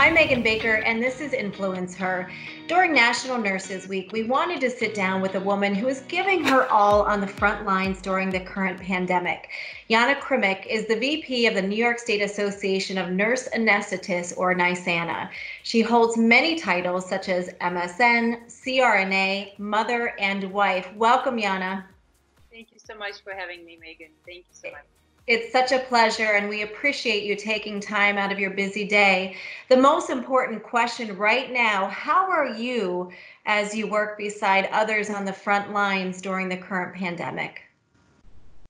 I'm Megan Baker, and this is Influence Her. During National Nurses Week, we wanted to sit down with a woman who is giving her all on the front lines during the current pandemic. Yana Krimic is the VP of the New York State Association of Nurse Anesthetists, or NYSANA. She holds many titles such as MSN, CRNA, Mother, and Wife. Welcome, Yana. Thank you so much for having me, Megan. Thank you so much. It's such a pleasure, and we appreciate you taking time out of your busy day. The most important question right now how are you as you work beside others on the front lines during the current pandemic?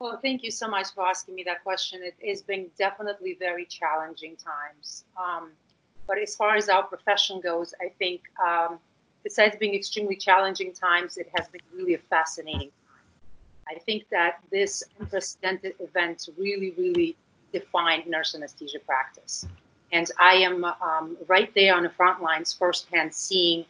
Well, thank you so much for asking me that question. It has been definitely very challenging times. Um, but as far as our profession goes, I think um, besides being extremely challenging times, it has been really a fascinating I think that this unprecedented event really, really defined nurse anesthesia practice. And I am um, right there on the front lines firsthand seeing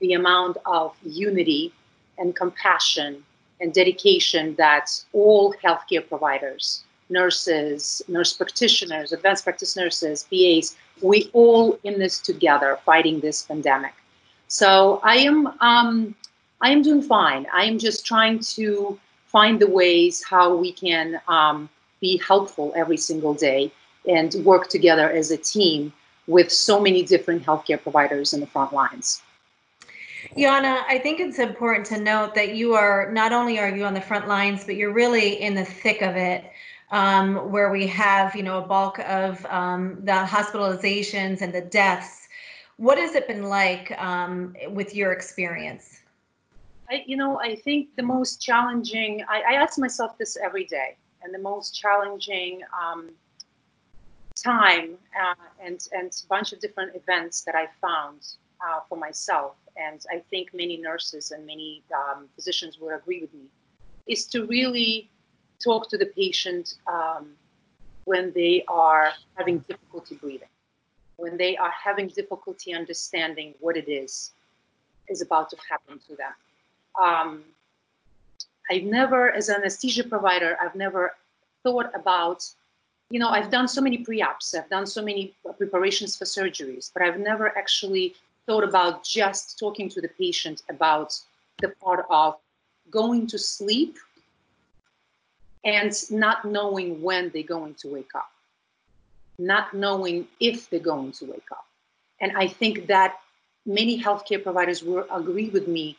the amount of unity and compassion and dedication that all healthcare providers, nurses, nurse practitioners, advanced practice nurses, PAs, we all in this together fighting this pandemic. So I am um, I am doing fine. I am just trying to find the ways how we can um, be helpful every single day and work together as a team with so many different healthcare providers in the front lines. Yana, I think it's important to note that you are not only are you on the front lines, but you're really in the thick of it, um, where we have you know a bulk of um, the hospitalizations and the deaths. What has it been like um, with your experience? I, you know, I think the most challenging, I, I ask myself this every day, and the most challenging um, time uh, and, and a bunch of different events that I found uh, for myself, and I think many nurses and many um, physicians will agree with me, is to really talk to the patient um, when they are having difficulty breathing, when they are having difficulty understanding what it is is about to happen to them um, I've never, as an anesthesia provider, I've never thought about, you know, I've done so many pre-ops, I've done so many preparations for surgeries, but I've never actually thought about just talking to the patient about the part of going to sleep and not knowing when they're going to wake up, not knowing if they're going to wake up. And I think that many healthcare providers will agree with me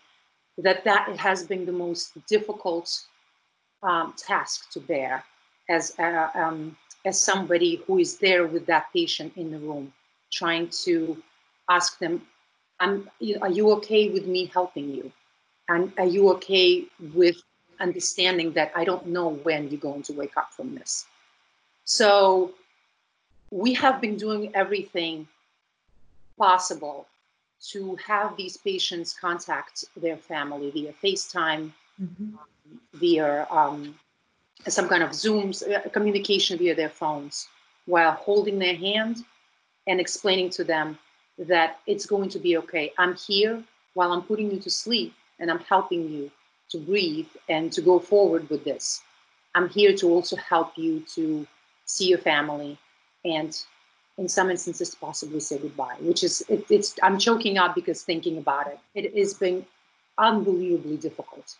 that that has been the most difficult um, task to bear as uh, um, as somebody who is there with that patient in the room, trying to ask them, "Are you okay with me helping you? And are you okay with understanding that I don't know when you're going to wake up from this?" So we have been doing everything possible to have these patients contact their family via FaceTime, mm-hmm. via um, some kind of Zooms, uh, communication via their phones, while holding their hand and explaining to them that it's going to be okay. I'm here while I'm putting you to sleep and I'm helping you to breathe and to go forward with this. I'm here to also help you to see your family and in some instances possibly say goodbye which is it, it's i'm choking up because thinking about it. It has been unbelievably difficult.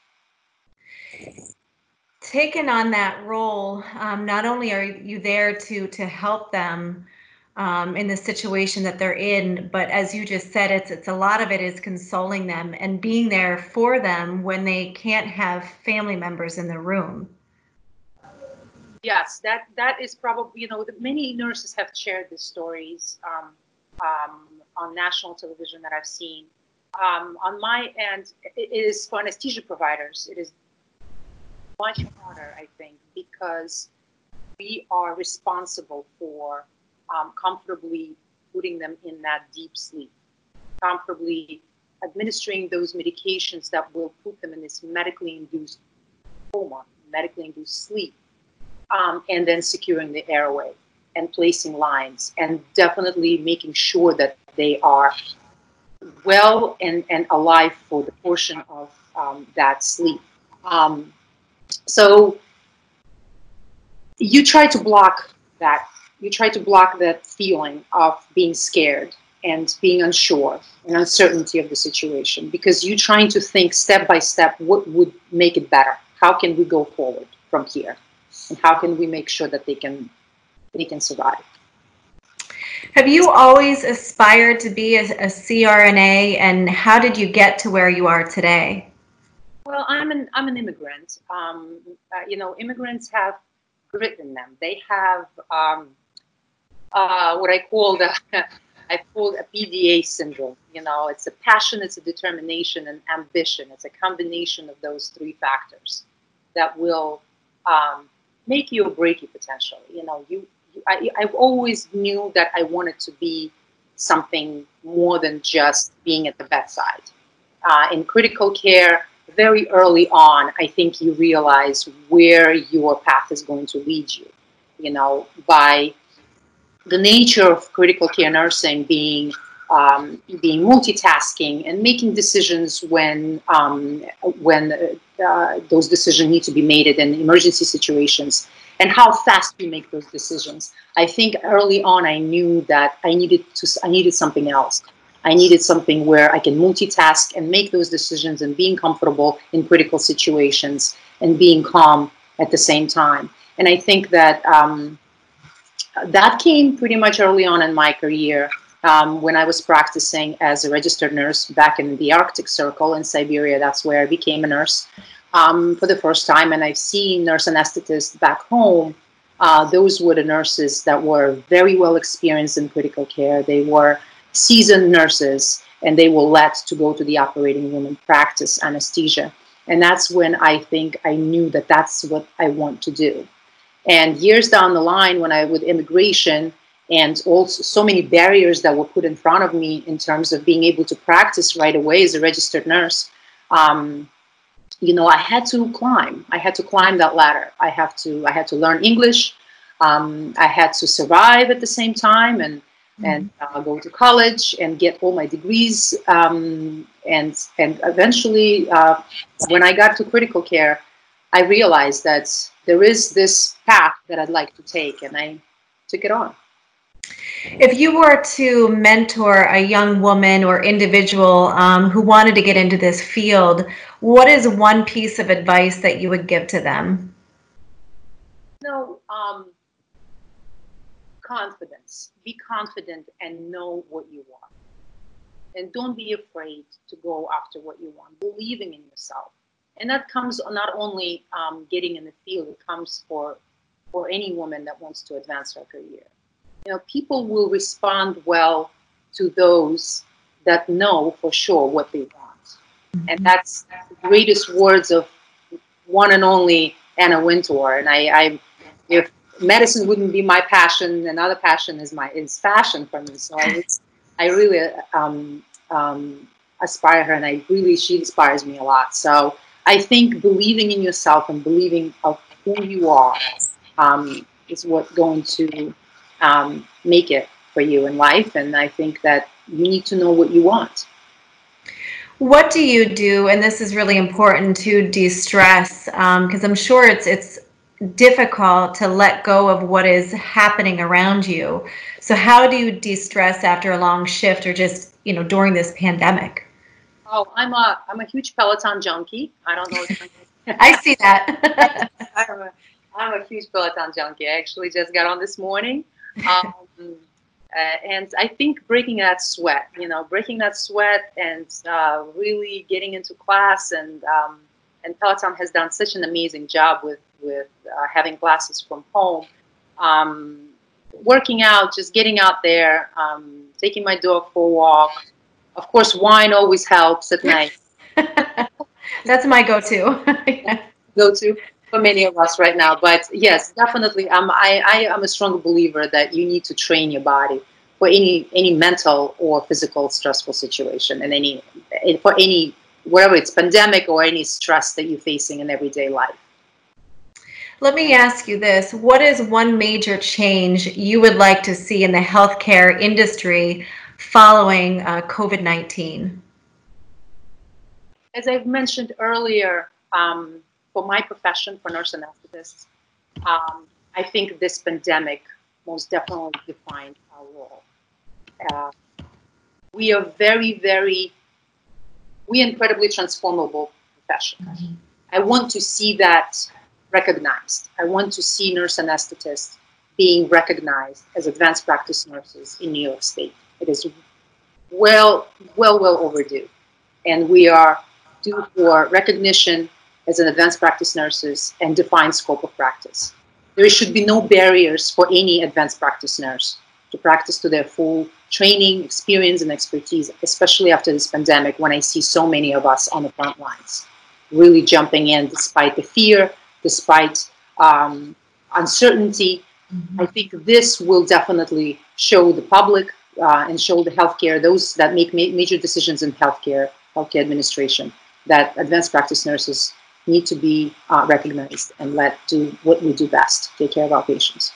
Taken on that role um, not only are you there to to help them um, in the situation that they're in but as you just said it's it's a lot of it is consoling them and being there for them when they can't have family members in the room yes, that that is probably you know many nurses have shared these stories um, um, on national television that I've seen. Um, on my end, it is for anesthesia providers. It is much harder, I think, because we are responsible for um, comfortably putting them in that deep sleep, comfortably administering those medications that will put them in this medically induced coma, medically induced sleep um, and then securing the airway and placing lines and definitely making sure that they are well and, and alive for the portion of um, that sleep. Um, so you try to block that. You try to block that feeling of being scared and being unsure and uncertainty of the situation because you're trying to think step by step what would make it better how can we go forward from here and how can we make sure that they can they can survive have you always aspired to be a, a crna and how did you get to where you are today well i'm an i'm an immigrant um, uh, you know immigrants have grit in them they have um, uh, what i call the I call a PDA syndrome. You know, it's a passion, it's a determination, and ambition. It's a combination of those three factors that will um, make you or break you potentially. You know, you, you I, I've always knew that I wanted to be something more than just being at the bedside. Uh, in critical care, very early on, I think you realize where your path is going to lead you. You know, by the nature of critical care nursing being um, being multitasking and making decisions when um, when uh, those decisions need to be made in emergency situations and how fast we make those decisions. I think early on I knew that I needed to I needed something else. I needed something where I can multitask and make those decisions and being comfortable in critical situations and being calm at the same time. And I think that um, that came pretty much early on in my career um, when I was practicing as a registered nurse back in the Arctic Circle in Siberia. That's where I became a nurse um, for the first time. And I've seen nurse anesthetists back home. Uh, those were the nurses that were very well experienced in critical care. They were seasoned nurses and they were let to go to the operating room and practice anesthesia. And that's when I think I knew that that's what I want to do. And years down the line, when I with immigration and also so many barriers that were put in front of me in terms of being able to practice right away as a registered nurse, um, you know, I had to climb. I had to climb that ladder. I have to. I had to learn English. Um, I had to survive at the same time and mm-hmm. and uh, go to college and get all my degrees. Um, and and eventually, uh, when I got to critical care, I realized that there is this path that I'd like to take, and I took it on. If you were to mentor a young woman or individual um, who wanted to get into this field, what is one piece of advice that you would give to them? No, um, confidence. Be confident and know what you want. And don't be afraid to go after what you want, believing in yourself and that comes not only um, getting in the field it comes for for any woman that wants to advance her career know people will respond well to those that know for sure what they want. Mm-hmm. and that's the greatest words of one and only anna wintour. And i, I if medicine wouldn't be my passion another passion is my is fashion for me. So i, I really um, um, aspire her and i really she inspires me a lot. So I think believing in yourself and believing of who you are um, is what's going to um, make it for you in life. And I think that you need to know what you want. What do you do? And this is really important to de-stress because um, I'm sure it's it's difficult to let go of what is happening around you. So how do you de-stress after a long shift or just you know during this pandemic? Oh, I'm a I'm a huge Peloton junkie. I don't know. I see that. I'm, a, I'm a huge Peloton junkie. I actually just got on this morning. Um, uh, and I think breaking that sweat, you know, breaking that sweat and uh, really getting into class and um, and Peloton has done such an amazing job with with uh, having classes from home, um, working out, just getting out there, um, taking my dog for a walk, of course, wine always helps at night. That's my go-to. Go-to for many of us right now. But yes, definitely, um, I, I am a strong believer that you need to train your body for any any mental or physical stressful situation, and any for any whatever it's pandemic or any stress that you're facing in everyday life. Let me ask you this. What is one major change you would like to see in the healthcare industry following uh, COVID 19? As I've mentioned earlier, um, for my profession, for nurse anesthetists, um, I think this pandemic most definitely defined our role. Uh, we are very, very, we incredibly transformable profession. Mm-hmm. I want to see that recognized. I want to see nurse anesthetists being recognized as advanced practice nurses in New York State. It is well, well, well overdue. And we are due for recognition as an advanced practice nurses and define scope of practice. There should be no barriers for any advanced practice nurse to practice to their full training, experience, and expertise, especially after this pandemic when I see so many of us on the front lines really jumping in despite the fear, despite um, uncertainty. Mm-hmm. I think this will definitely show the public uh, and show the healthcare, those that make ma- major decisions in healthcare, healthcare administration, that advanced practice nurses need to be uh, recognized and let do what we do best, take care of our patients.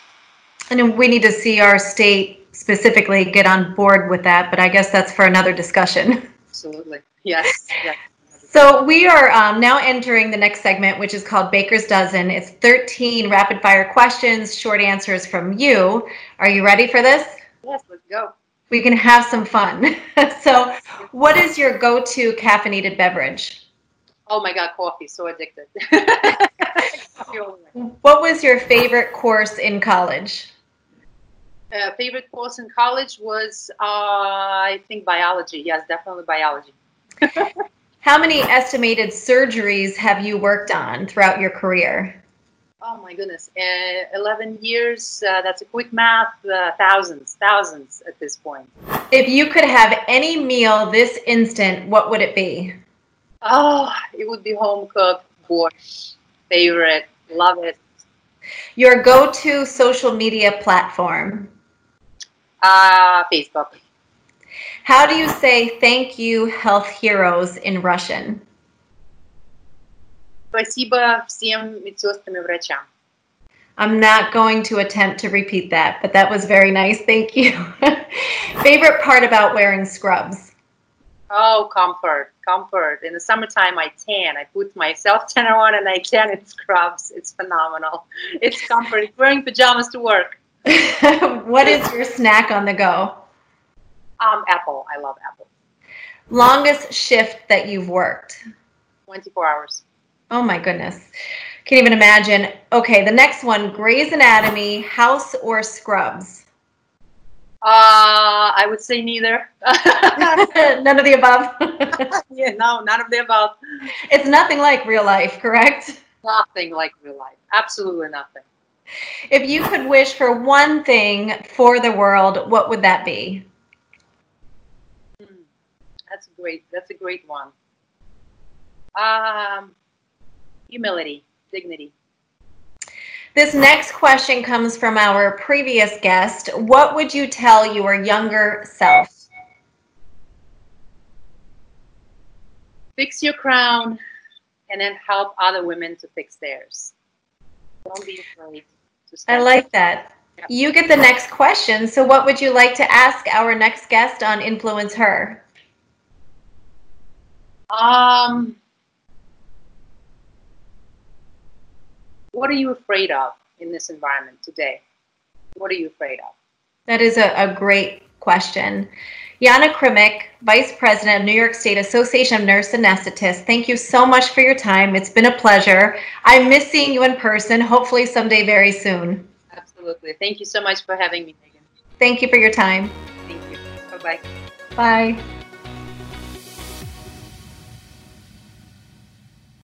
And we need to see our state specifically get on board with that, but I guess that's for another discussion. Absolutely. Yes. yes. So we are um, now entering the next segment, which is called Baker's Dozen. It's 13 rapid fire questions, short answers from you. Are you ready for this? Yes, let's go. We can have some fun. so, what is your go to caffeinated beverage? Oh my God, coffee. So addicted. what was your favorite course in college? Uh, favorite course in college was, uh, I think, biology. Yes, definitely biology. How many estimated surgeries have you worked on throughout your career? Oh my goodness, uh, 11 years, uh, that's a quick math, uh, thousands, thousands at this point. If you could have any meal this instant, what would it be? Oh, it would be home cooked, borscht, favorite, love it. Your go to social media platform? Uh, Facebook. How do you say thank you, health heroes, in Russian? Спасибо всем медсестрам и врачам. I'm not going to attempt to repeat that, but that was very nice. Thank you. Favorite part about wearing scrubs? Oh, comfort, comfort. In the summertime, I tan. I put my self tanner on and I tan in scrubs. It's phenomenal. It's comfort. wearing pajamas to work. what is your snack on the go? Um, Apple. I love Apple. Longest shift that you've worked? 24 hours. Oh my goodness. Can't even imagine. Okay, the next one Grey's Anatomy, House or Scrubs? Uh, I would say neither. none of the above. yeah, no, none of the above. It's nothing like real life, correct? Nothing like real life. Absolutely nothing. If you could wish for one thing for the world, what would that be? That's great. That's a great one. Um, humility, dignity. This next question comes from our previous guest. What would you tell your younger self? Fix your crown and then help other women to fix theirs. Don't be afraid. I like that. You get the next question. So, what would you like to ask our next guest on Influence Her? Um, what are you afraid of in this environment today? What are you afraid of? That is a, a great question. Yana Krimek, Vice President of New York State Association of Nurse Anesthetists, thank you so much for your time. It's been a pleasure. I miss seeing you in person, hopefully someday very soon. Absolutely. Thank you so much for having me, Megan. Thank you for your time. Thank you. Bye-bye. Bye.